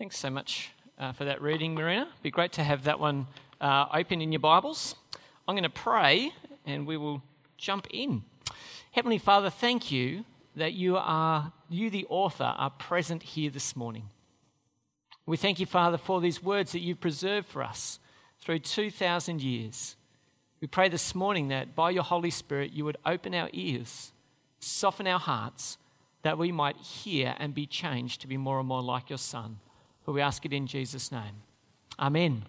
Thanks so much uh, for that reading, Marina. It'd be great to have that one uh, open in your Bibles. I'm going to pray and we will jump in. Heavenly Father, thank you that you are, you the author, are present here this morning. We thank you, Father, for these words that you've preserved for us through 2,000 years. We pray this morning that by your Holy Spirit you would open our ears, soften our hearts, that we might hear and be changed to be more and more like your Son. For we ask it in Jesus' name. Amen.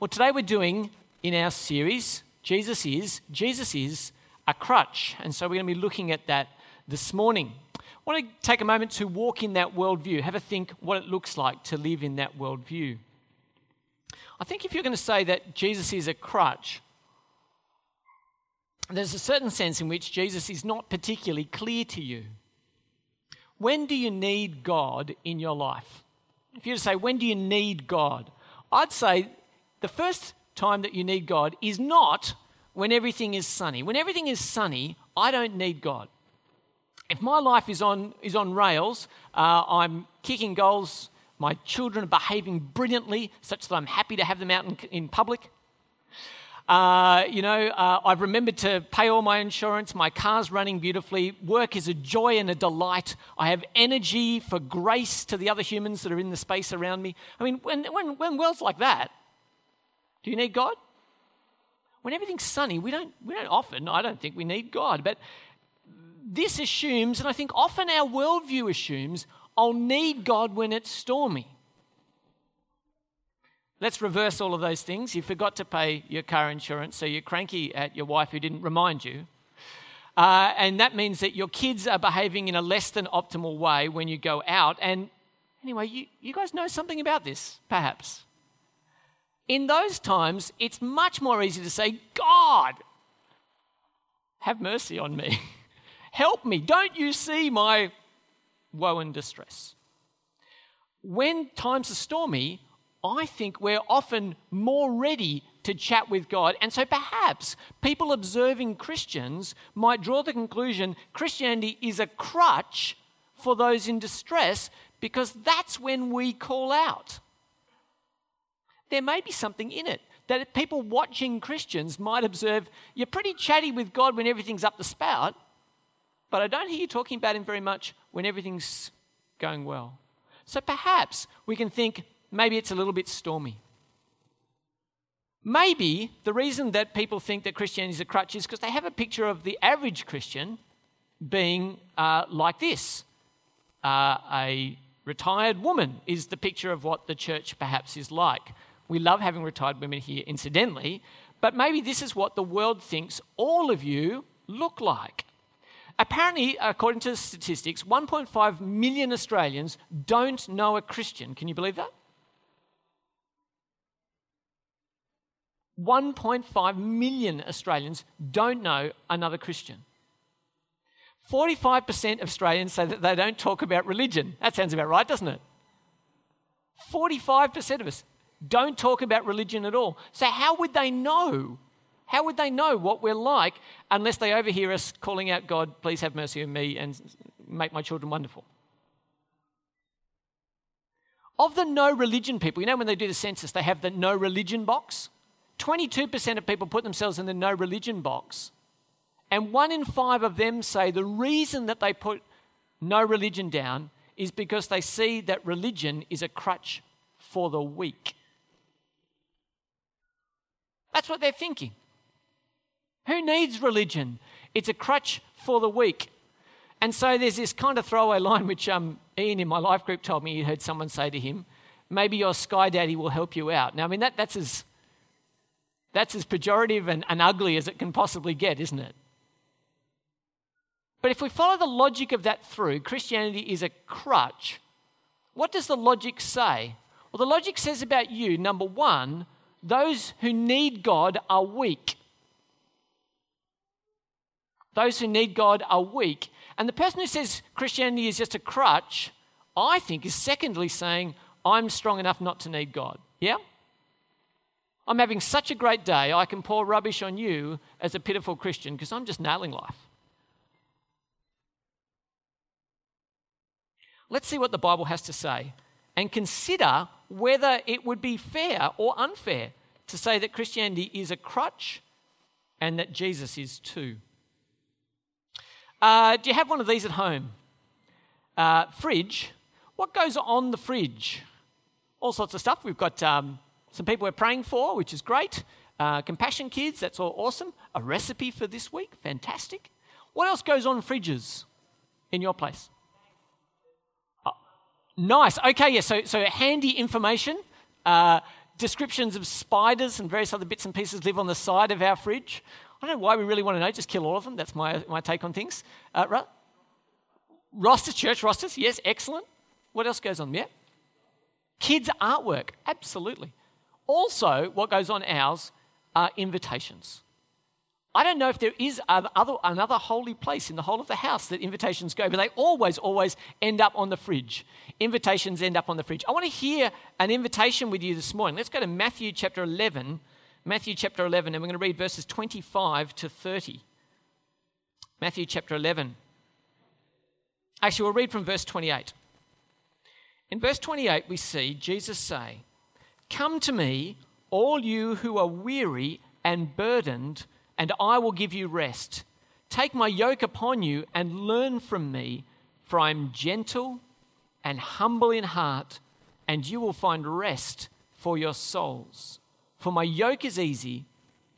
Well, today we're doing in our series, Jesus is, Jesus is a crutch. And so we're going to be looking at that this morning. I want to take a moment to walk in that worldview, have a think what it looks like to live in that worldview. I think if you're going to say that Jesus is a crutch, there's a certain sense in which Jesus is not particularly clear to you. When do you need God in your life? If you were to say, when do you need God? I'd say the first time that you need God is not when everything is sunny. When everything is sunny, I don't need God. If my life is on, is on rails, uh, I'm kicking goals, my children are behaving brilliantly, such that I'm happy to have them out in, in public. Uh, you know, uh, I've remembered to pay all my insurance. My car's running beautifully. Work is a joy and a delight. I have energy for grace to the other humans that are in the space around me. I mean, when, when, when world's like that, do you need God? When everything's sunny, we don't, we don't often, I don't think we need God. But this assumes, and I think often our worldview assumes, I'll need God when it's stormy. Let's reverse all of those things. You forgot to pay your car insurance, so you're cranky at your wife who didn't remind you. Uh, and that means that your kids are behaving in a less than optimal way when you go out. And anyway, you, you guys know something about this, perhaps. In those times, it's much more easy to say, God, have mercy on me. Help me. Don't you see my woe and distress? When times are stormy, I think we're often more ready to chat with God. And so perhaps people observing Christians might draw the conclusion Christianity is a crutch for those in distress because that's when we call out. There may be something in it that people watching Christians might observe you're pretty chatty with God when everything's up the spout, but I don't hear you talking about Him very much when everything's going well. So perhaps we can think maybe it's a little bit stormy. Maybe the reason that people think that Christianity is a crutch is because they have a picture of the average Christian being uh, like this. Uh, a retired woman is the picture of what the church perhaps is like. We love having retired women here, incidentally, but maybe this is what the world thinks all of you look like. Apparently, according to statistics, 1.5 million Australians don't know a Christian. Can you believe that? 1.5 million Australians don't know another Christian. 45% of Australians say that they don't talk about religion. That sounds about right, doesn't it? 45% of us don't talk about religion at all. So, how would they know? How would they know what we're like unless they overhear us calling out, God, please have mercy on me and make my children wonderful? Of the no religion people, you know, when they do the census, they have the no religion box. 22% of people put themselves in the no religion box. And one in five of them say the reason that they put no religion down is because they see that religion is a crutch for the weak. That's what they're thinking. Who needs religion? It's a crutch for the weak. And so there's this kind of throwaway line which um, Ian in my life group told me he heard someone say to him, maybe your sky daddy will help you out. Now, I mean, that, that's as that's as pejorative and, and ugly as it can possibly get, isn't it? But if we follow the logic of that through, Christianity is a crutch. What does the logic say? Well, the logic says about you number one, those who need God are weak. Those who need God are weak. And the person who says Christianity is just a crutch, I think, is secondly saying, I'm strong enough not to need God. Yeah? I'm having such a great day, I can pour rubbish on you as a pitiful Christian because I'm just nailing life. Let's see what the Bible has to say. and consider whether it would be fair or unfair to say that Christianity is a crutch and that Jesus is too. Uh, do you have one of these at home? Uh, fridge. What goes on the fridge? All sorts of stuff. We've got um, some people we're praying for, which is great. Uh, compassion kids, that's all awesome. A recipe for this week, fantastic. What else goes on fridges in your place? Oh, nice. Okay, yeah, so, so handy information. Uh, descriptions of spiders and various other bits and pieces live on the side of our fridge. I don't know why we really want to know, just kill all of them. That's my, my take on things. Uh? Rosters, church rosters, yes, excellent. What else goes on? Yeah. Kids' artwork, absolutely. Also, what goes on ours are invitations. I don't know if there is other, another holy place in the whole of the house that invitations go, but they always, always end up on the fridge. Invitations end up on the fridge. I want to hear an invitation with you this morning. Let's go to Matthew chapter 11, Matthew chapter 11, and we're going to read verses 25 to 30. Matthew chapter 11. Actually, we'll read from verse 28. In verse 28, we see Jesus say, Come to me, all you who are weary and burdened, and I will give you rest. Take my yoke upon you and learn from me, for I am gentle and humble in heart, and you will find rest for your souls. For my yoke is easy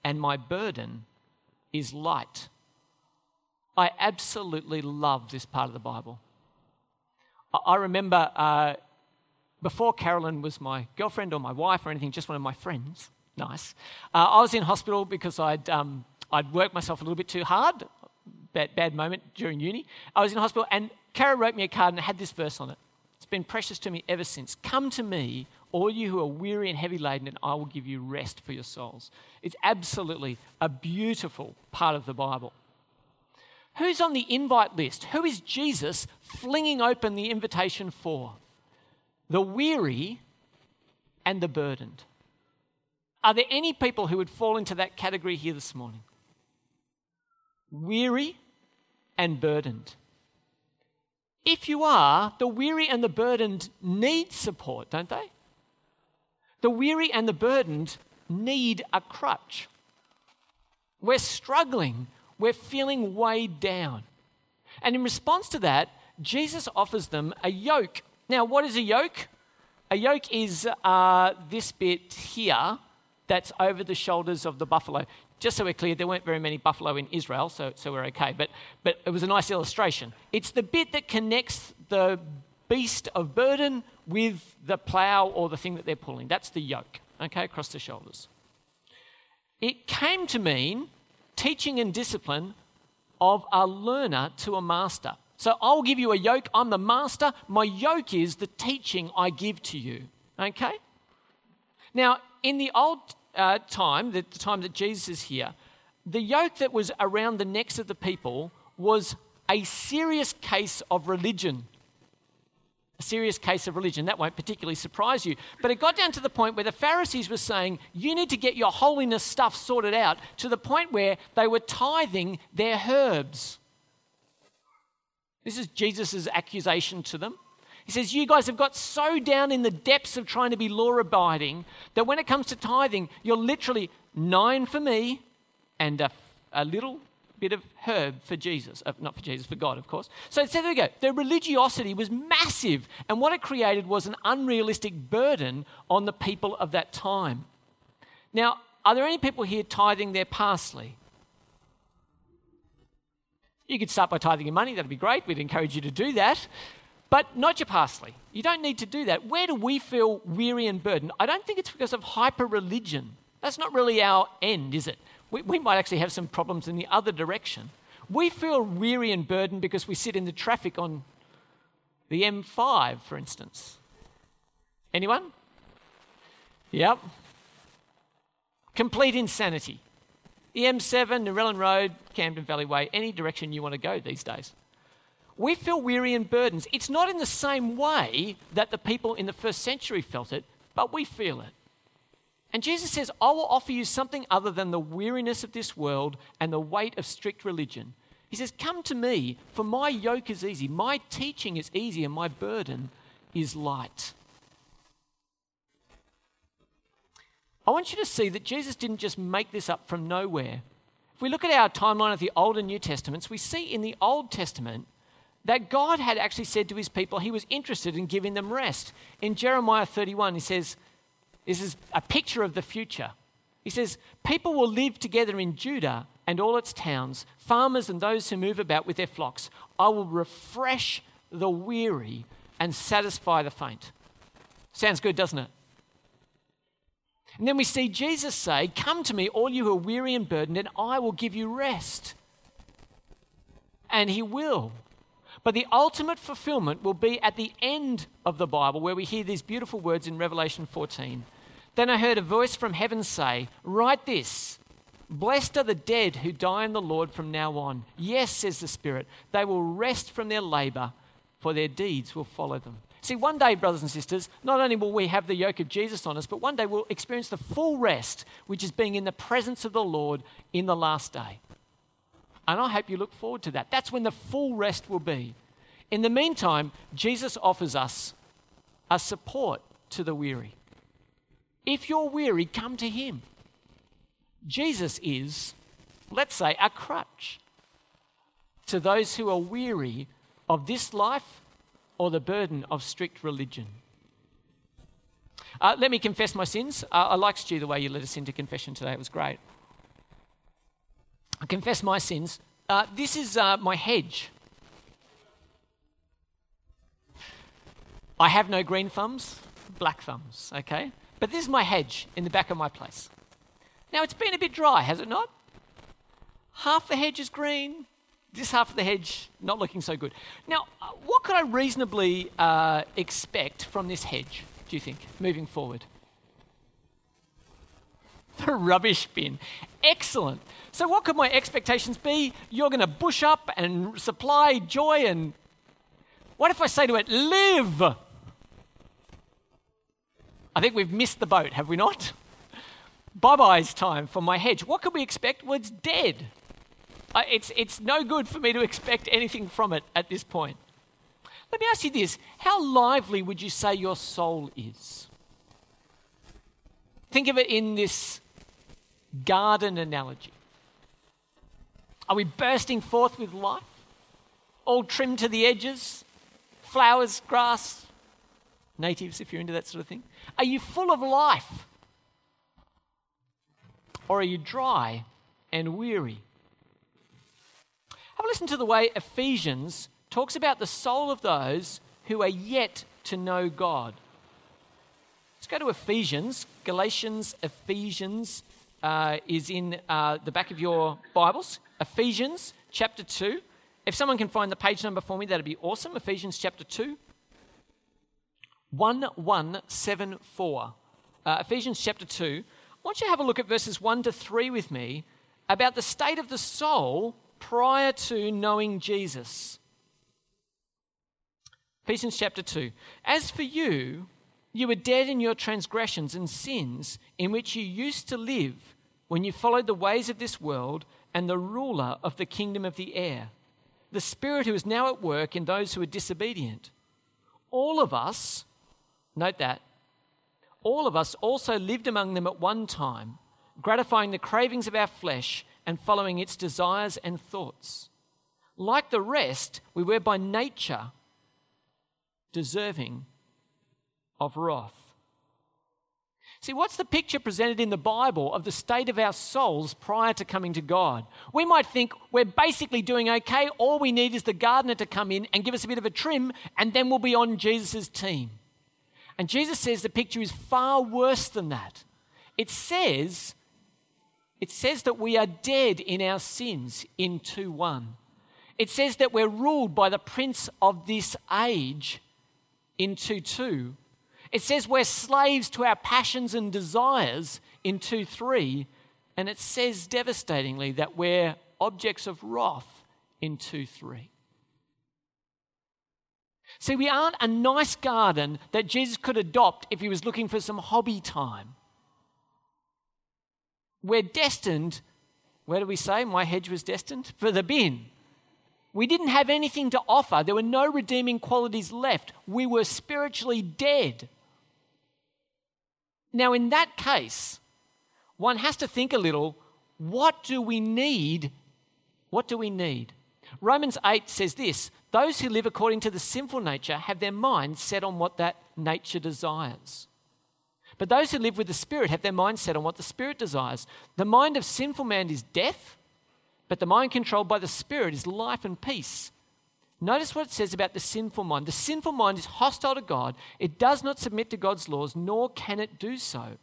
and my burden is light. I absolutely love this part of the Bible. I remember uh, before Carolyn was my girlfriend or my wife or anything, just one of my friends. Nice. Uh, I was in hospital because I'd, um, I'd worked myself a little bit too hard. Bad, bad moment during uni. I was in hospital, and Kara wrote me a card and it had this verse on it. It's been precious to me ever since. Come to me, all you who are weary and heavy laden, and I will give you rest for your souls. It's absolutely a beautiful part of the Bible. Who's on the invite list? Who is Jesus flinging open the invitation for? The weary and the burdened. Are there any people who would fall into that category here this morning? Weary and burdened. If you are, the weary and the burdened need support, don't they? The weary and the burdened need a crutch. We're struggling, we're feeling weighed down. And in response to that, Jesus offers them a yoke. Now, what is a yoke? A yoke is uh, this bit here that's over the shoulders of the buffalo. Just so we're clear, there weren't very many buffalo in Israel, so, so we're okay. But, but it was a nice illustration. It's the bit that connects the beast of burden with the plow or the thing that they're pulling. That's the yoke, okay, across the shoulders. It came to mean teaching and discipline of a learner to a master. So I'll give you a yoke. I'm the master. My yoke is the teaching I give to you. Okay? Now, in the old uh, time, the, the time that Jesus is here, the yoke that was around the necks of the people was a serious case of religion a serious case of religion. That won't particularly surprise you. But it got down to the point where the Pharisees were saying, You need to get your holiness stuff sorted out, to the point where they were tithing their herbs. This is Jesus' accusation to them. He says, You guys have got so down in the depths of trying to be law abiding that when it comes to tithing, you're literally nine for me and a, a little bit of herb for Jesus. Uh, not for Jesus, for God, of course. So, so there we go. Their religiosity was massive, and what it created was an unrealistic burden on the people of that time. Now, are there any people here tithing their parsley? You could start by tithing your money, that'd be great. We'd encourage you to do that. But not your parsley. You don't need to do that. Where do we feel weary and burdened? I don't think it's because of hyper religion. That's not really our end, is it? we, we might actually have some problems in the other direction. We feel weary and burdened because we sit in the traffic on the M5, for instance. Anyone? Yep. Complete insanity. The M7, Narellan Road, Camden Valley Way, any direction you want to go these days. We feel weary and burdened. It's not in the same way that the people in the first century felt it, but we feel it. And Jesus says, I will offer you something other than the weariness of this world and the weight of strict religion. He says, Come to me, for my yoke is easy, my teaching is easy, and my burden is light. I want you to see that Jesus didn't just make this up from nowhere. If we look at our timeline of the Old and New Testaments, we see in the Old Testament that God had actually said to his people he was interested in giving them rest. In Jeremiah 31, he says, This is a picture of the future. He says, People will live together in Judah and all its towns, farmers and those who move about with their flocks. I will refresh the weary and satisfy the faint. Sounds good, doesn't it? And then we see Jesus say, Come to me, all you who are weary and burdened, and I will give you rest. And he will. But the ultimate fulfillment will be at the end of the Bible, where we hear these beautiful words in Revelation 14. Then I heard a voice from heaven say, Write this Blessed are the dead who die in the Lord from now on. Yes, says the Spirit, they will rest from their labor, for their deeds will follow them. See, one day, brothers and sisters, not only will we have the yoke of Jesus on us, but one day we'll experience the full rest, which is being in the presence of the Lord in the last day. And I hope you look forward to that. That's when the full rest will be. In the meantime, Jesus offers us a support to the weary. If you're weary, come to Him. Jesus is, let's say, a crutch to those who are weary of this life or the burden of strict religion. Uh, let me confess my sins. Uh, I like Stu the way you led us into confession today. It was great. I confess my sins. Uh, this is uh, my hedge. I have no green thumbs, black thumbs, okay? But this is my hedge in the back of my place. Now, it's been a bit dry, has it not? Half the hedge is green, this half of the hedge not looking so good. Now, uh, what could I reasonably uh, expect from this hedge, do you think, moving forward? The rubbish bin. Excellent. So, what could my expectations be? You're going to bush up and supply joy and. What if I say to it, live? I think we've missed the boat, have we not? Bye bye's time for my hedge. What could we expect? Well, it's dead. It's, it's no good for me to expect anything from it at this point. Let me ask you this how lively would you say your soul is? Think of it in this garden analogy. Are we bursting forth with life? All trimmed to the edges? Flowers, grass, natives, if you're into that sort of thing? Are you full of life? Or are you dry and weary? Have a listen to the way Ephesians talks about the soul of those who are yet to know God. Let's go to Ephesians. Galatians, Ephesians uh, is in uh, the back of your Bibles. Ephesians chapter 2. If someone can find the page number for me, that'd be awesome. Ephesians chapter 2. 1174. Uh, Ephesians chapter 2. I want you to have a look at verses 1 to 3 with me about the state of the soul prior to knowing Jesus. Ephesians chapter 2. As for you, you were dead in your transgressions and sins in which you used to live when you followed the ways of this world and the ruler of the kingdom of the air, the spirit who is now at work in those who are disobedient. All of us, note that, all of us also lived among them at one time, gratifying the cravings of our flesh and following its desires and thoughts. Like the rest, we were by nature deserving of wrath. See, what's the picture presented in the Bible of the state of our souls prior to coming to God? We might think we're basically doing okay. All we need is the gardener to come in and give us a bit of a trim, and then we'll be on Jesus' team. And Jesus says the picture is far worse than that. It says it says that we are dead in our sins in 2 1. It says that we're ruled by the prince of this age in 2 2. It says we're slaves to our passions and desires in 2 3. And it says devastatingly that we're objects of wrath in 2 3. See, we aren't a nice garden that Jesus could adopt if he was looking for some hobby time. We're destined, where do we say my hedge was destined? For the bin. We didn't have anything to offer. There were no redeeming qualities left. We were spiritually dead. Now, in that case, one has to think a little what do we need? What do we need? Romans 8 says this those who live according to the sinful nature have their minds set on what that nature desires. But those who live with the Spirit have their mind set on what the Spirit desires. The mind of sinful man is death, but the mind controlled by the Spirit is life and peace. Notice what it says about the sinful mind. The sinful mind is hostile to God. It does not submit to God's laws, nor can it do so.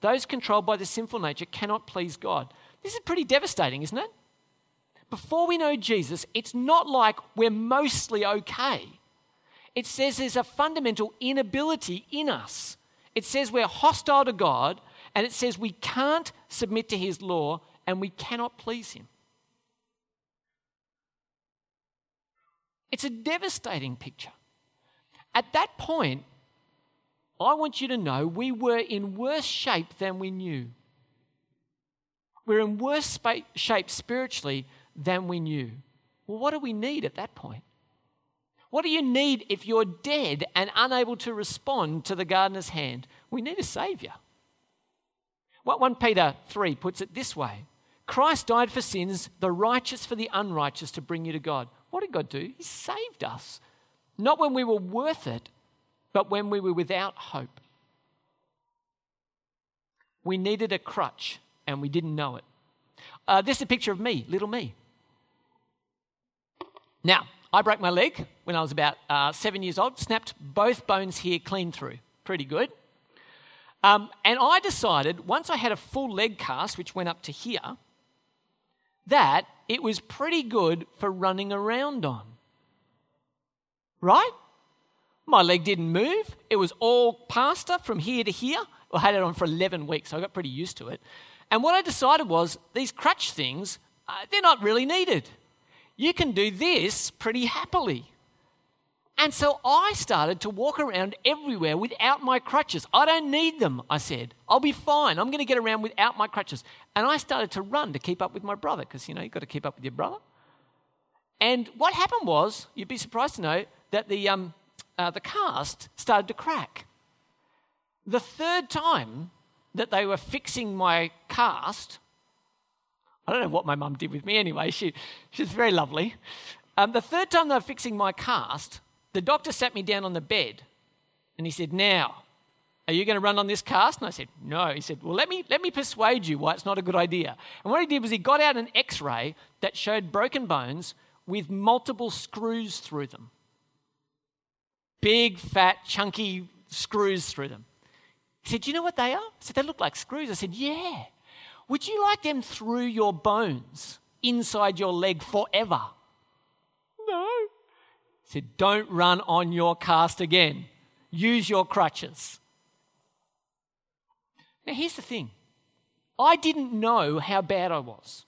Those controlled by the sinful nature cannot please God. This is pretty devastating, isn't it? Before we know Jesus, it's not like we're mostly okay. It says there's a fundamental inability in us. It says we're hostile to God, and it says we can't submit to His law and we cannot please Him. It's a devastating picture. At that point, I want you to know we were in worse shape than we knew. We're in worse shape spiritually than we knew. Well, what do we need at that point? What do you need if you're dead and unable to respond to the gardener's hand? We need a Saviour. What 1 Peter 3 puts it this way Christ died for sins, the righteous for the unrighteous, to bring you to God. What did God do? He saved us. Not when we were worth it, but when we were without hope. We needed a crutch and we didn't know it. Uh, this is a picture of me, little me. Now, I broke my leg when I was about uh, seven years old, snapped both bones here clean through. Pretty good. Um, and I decided, once I had a full leg cast, which went up to here, that it was pretty good for running around on. Right? My leg didn't move. It was all plaster from here to here. I had it on for 11 weeks, so I got pretty used to it. And what I decided was these crutch things, uh, they're not really needed. You can do this pretty happily. And so I started to walk around everywhere without my crutches. I don't need them, I said. I'll be fine. I'm going to get around without my crutches. And I started to run to keep up with my brother because, you know, you've got to keep up with your brother. And what happened was, you'd be surprised to know that the, um, uh, the cast started to crack. The third time that they were fixing my cast, I don't know what my mum did with me anyway, she, she's very lovely. Um, the third time they were fixing my cast, the doctor sat me down on the bed and he said, Now, are you going to run on this cast? And I said, No. He said, Well, let me, let me persuade you why it's not a good idea. And what he did was he got out an x ray that showed broken bones with multiple screws through them. Big, fat, chunky screws through them. He said, Do you know what they are? I said, They look like screws. I said, Yeah. Would you like them through your bones inside your leg forever? No. He said, Don't run on your cast again. Use your crutches. Now, here's the thing I didn't know how bad I was.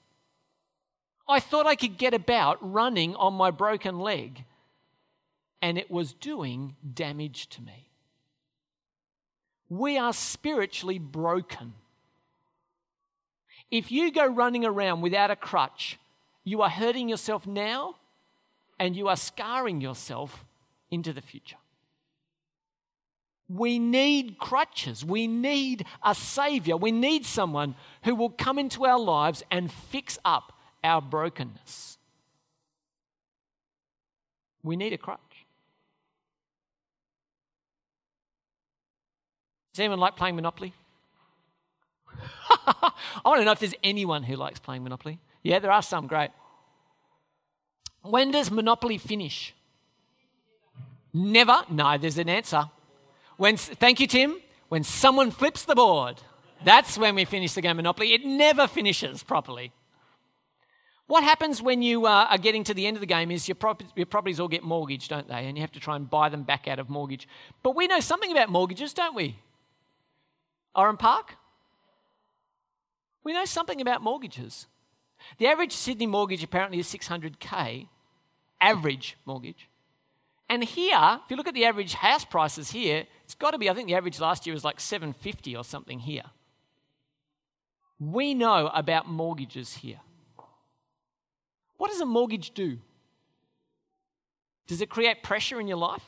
I thought I could get about running on my broken leg, and it was doing damage to me. We are spiritually broken. If you go running around without a crutch, you are hurting yourself now and you are scarring yourself into the future. We need crutches. We need a savior. We need someone who will come into our lives and fix up our brokenness. We need a crutch. Does anyone like playing Monopoly? I want to know if there's anyone who likes playing Monopoly. Yeah, there are some. Great. When does Monopoly finish? Never. No, there's an answer. When, thank you, Tim. When someone flips the board, that's when we finish the game Monopoly. It never finishes properly. What happens when you uh, are getting to the end of the game is your, prop- your properties all get mortgaged, don't they? And you have to try and buy them back out of mortgage. But we know something about mortgages, don't we? Oran Park? We know something about mortgages. The average Sydney mortgage apparently is 600k, average mortgage. And here, if you look at the average house prices here, it's got to be, I think the average last year was like 750 or something here. We know about mortgages here. What does a mortgage do? Does it create pressure in your life?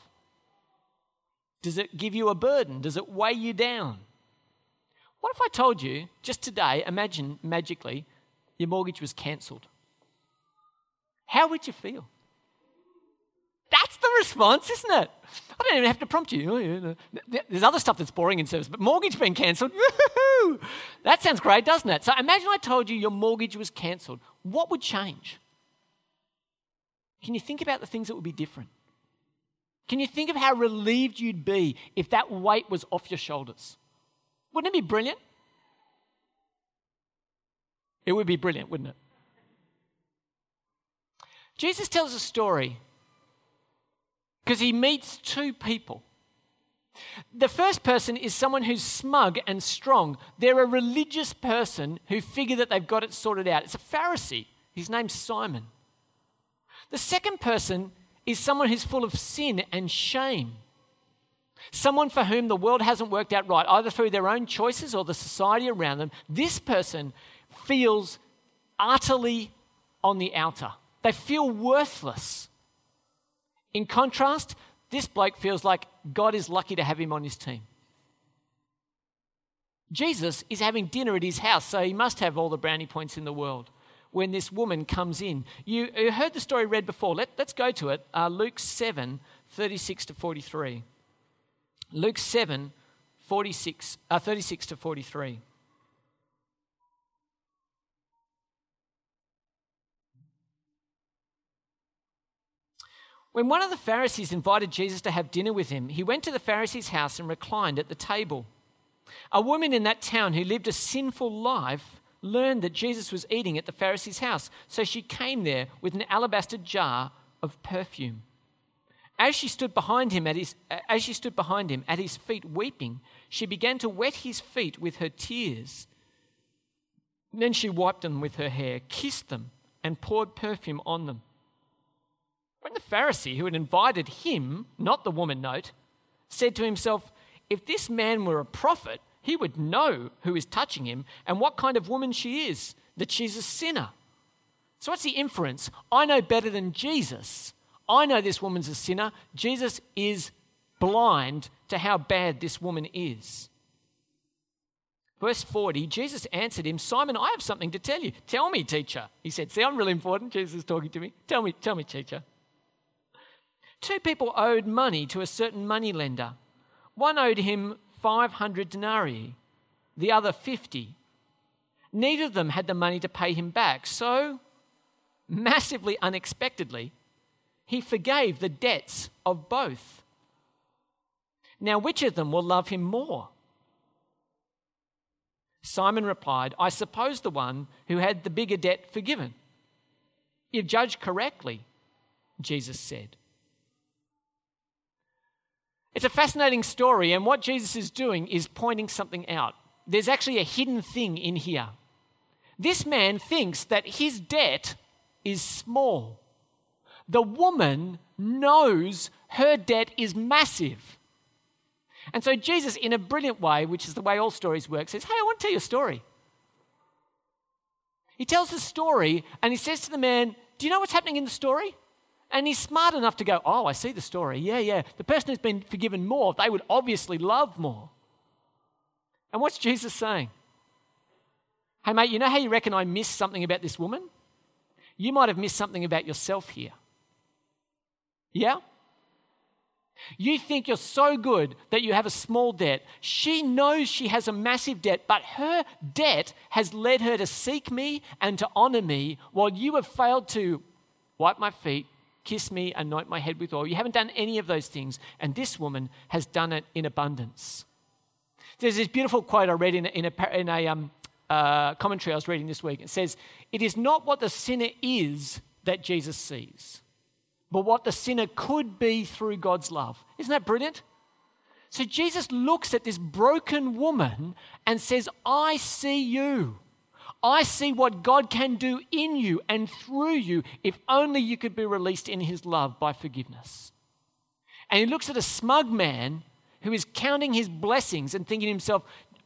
Does it give you a burden? Does it weigh you down? What if I told you just today, imagine magically, your mortgage was cancelled? How would you feel? That's the response, isn't it? I don't even have to prompt you. Oh, There's other stuff that's boring in service, but mortgage being cancelled, that sounds great, doesn't it? So imagine I told you your mortgage was cancelled. What would change? Can you think about the things that would be different? Can you think of how relieved you'd be if that weight was off your shoulders? Wouldn't it be brilliant? It would be brilliant, wouldn't it? Jesus tells a story because he meets two people. The first person is someone who's smug and strong. They're a religious person who figure that they've got it sorted out. It's a Pharisee. His name's Simon. The second person is someone who's full of sin and shame. Someone for whom the world hasn't worked out right, either through their own choices or the society around them. This person feels utterly on the outer. They feel worthless. In contrast, this bloke feels like God is lucky to have him on his team. Jesus is having dinner at his house, so he must have all the brownie points in the world when this woman comes in. You, heard the story read before. Let, us go to it. Uh, Luke 7 36 to 43. Luke 7 46, uh, 36 to 43. When one of the Pharisees invited Jesus to have dinner with him, he went to the Pharisee's house and reclined at the table. A woman in that town who lived a sinful life learned that Jesus was eating at the Pharisee's house, so she came there with an alabaster jar of perfume. As she stood behind him at his, as she stood behind him at his feet weeping, she began to wet his feet with her tears. Then she wiped them with her hair, kissed them, and poured perfume on them. When the Pharisee who had invited him, not the woman, note, said to himself, If this man were a prophet, he would know who is touching him and what kind of woman she is, that she's a sinner. So, what's the inference? I know better than Jesus. I know this woman's a sinner. Jesus is blind to how bad this woman is. Verse 40, Jesus answered him, Simon, I have something to tell you. Tell me, teacher. He said, See, I'm really important. Jesus is talking to me. Tell me, tell me, teacher. Two people owed money to a certain money lender. One owed him 500 denarii, the other 50. Neither of them had the money to pay him back. So, massively unexpectedly, he forgave the debts of both. Now, which of them will love him more? Simon replied, I suppose the one who had the bigger debt forgiven. You've judged correctly, Jesus said. It's a fascinating story, and what Jesus is doing is pointing something out. There's actually a hidden thing in here. This man thinks that his debt is small. The woman knows her debt is massive. And so Jesus, in a brilliant way, which is the way all stories work, says, Hey, I want to tell you a story. He tells the story and he says to the man, Do you know what's happening in the story? And he's smart enough to go, Oh, I see the story. Yeah, yeah. The person who's been forgiven more, they would obviously love more. And what's Jesus saying? Hey, mate, you know how you reckon I missed something about this woman? You might have missed something about yourself here. Yeah? You think you're so good that you have a small debt. She knows she has a massive debt, but her debt has led her to seek me and to honor me while you have failed to wipe my feet, kiss me, anoint my head with oil. You haven't done any of those things, and this woman has done it in abundance. There's this beautiful quote I read in a, in a, in a um, uh, commentary I was reading this week. It says, It is not what the sinner is that Jesus sees, but what the sinner could be through God's love. Isn't that brilliant? So Jesus looks at this broken woman and says, I see you. I see what God can do in you and through you if only you could be released in his love by forgiveness. And he looks at a smug man who is counting his blessings and thinking to himself,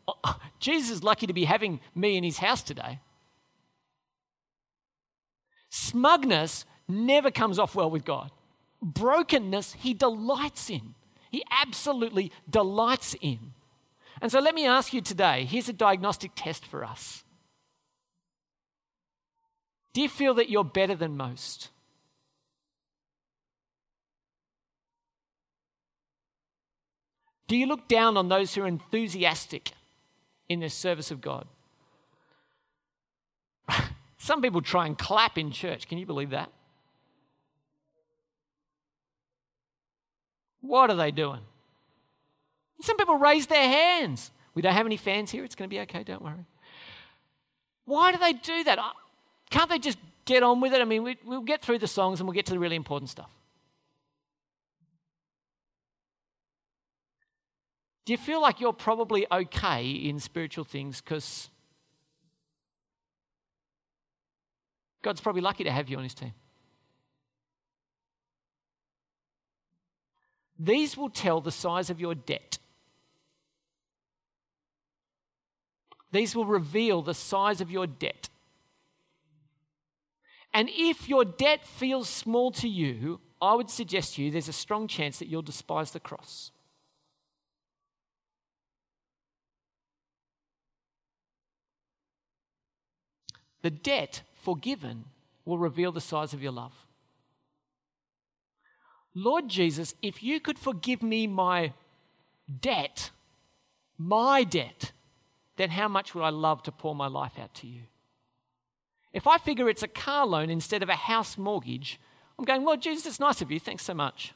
oh, Jesus is lucky to be having me in his house today. Smugness never comes off well with God. Brokenness, he delights in. He absolutely delights in. And so let me ask you today here's a diagnostic test for us. Do you feel that you're better than most? Do you look down on those who are enthusiastic in their service of God? Some people try and clap in church. Can you believe that? What are they doing? Some people raise their hands. We don't have any fans here. It's going to be okay. Don't worry. Why do they do that? Can't they just get on with it? I mean, we, will get through the songs and we'll get to the really important stuff. Do you feel like you're probably okay in spiritual things because God's probably lucky to have you on his team? These will tell the size of your debt. These will reveal the size of your debt. And if your debt feels small to you, I would suggest to you there's a strong chance that you'll despise the cross. The debt forgiven will reveal the size of your love. Lord Jesus, if you could forgive me my debt, my debt, then how much would I love to pour my life out to you? If I figure it's a car loan instead of a house mortgage, I'm going, Lord Jesus, it's nice of you. Thanks so much.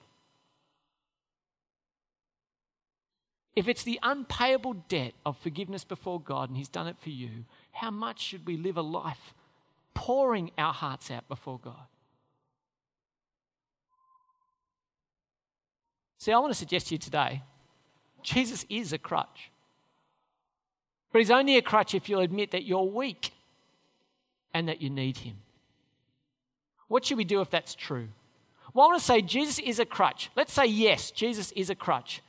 If it's the unpayable debt of forgiveness before God and He's done it for you, how much should we live a life pouring our hearts out before God? See, I want to suggest to you today Jesus is a crutch. But He's only a crutch if you'll admit that you're weak and that you need Him. What should we do if that's true? Well, I want to say Jesus is a crutch. Let's say yes, Jesus is a crutch.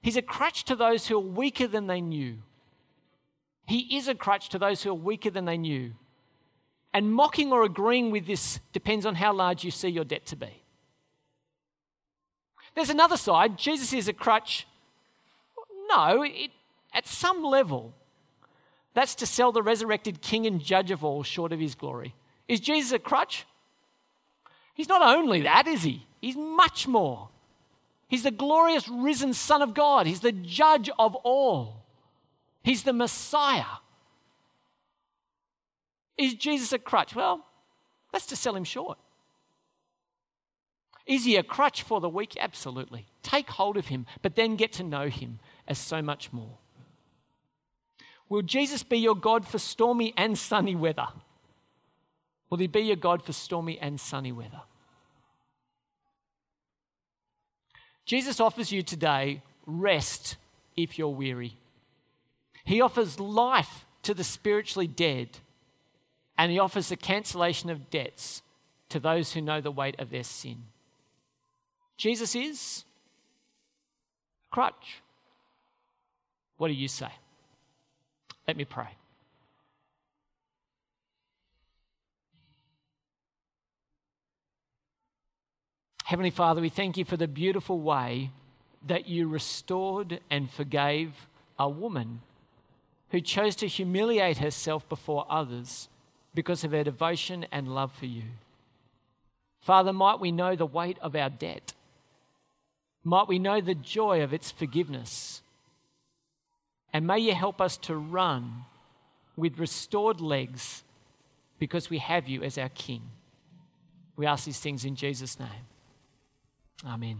He's a crutch to those who are weaker than they knew. He is a crutch to those who are weaker than they knew. And mocking or agreeing with this depends on how large you see your debt to be. There's another side. Jesus is a crutch. No, it, at some level, that's to sell the resurrected king and judge of all short of his glory. Is Jesus a crutch? He's not only that, is he? He's much more. He's the glorious risen Son of God. He's the judge of all. He's the Messiah. Is Jesus a crutch? Well, that's to sell him short. Is he a crutch for the weak? Absolutely. Take hold of him, but then get to know him as so much more. Will Jesus be your God for stormy and sunny weather? Will he be your God for stormy and sunny weather? Jesus offers you today rest if you're weary. He offers life to the spiritually dead, and he offers the cancellation of debts to those who know the weight of their sin. Jesus is a crutch. What do you say? Let me pray. Heavenly Father, we thank you for the beautiful way that you restored and forgave a woman who chose to humiliate herself before others because of her devotion and love for you. Father, might we know the weight of our debt. Might we know the joy of its forgiveness. And may you help us to run with restored legs because we have you as our King. We ask these things in Jesus' name. Amen.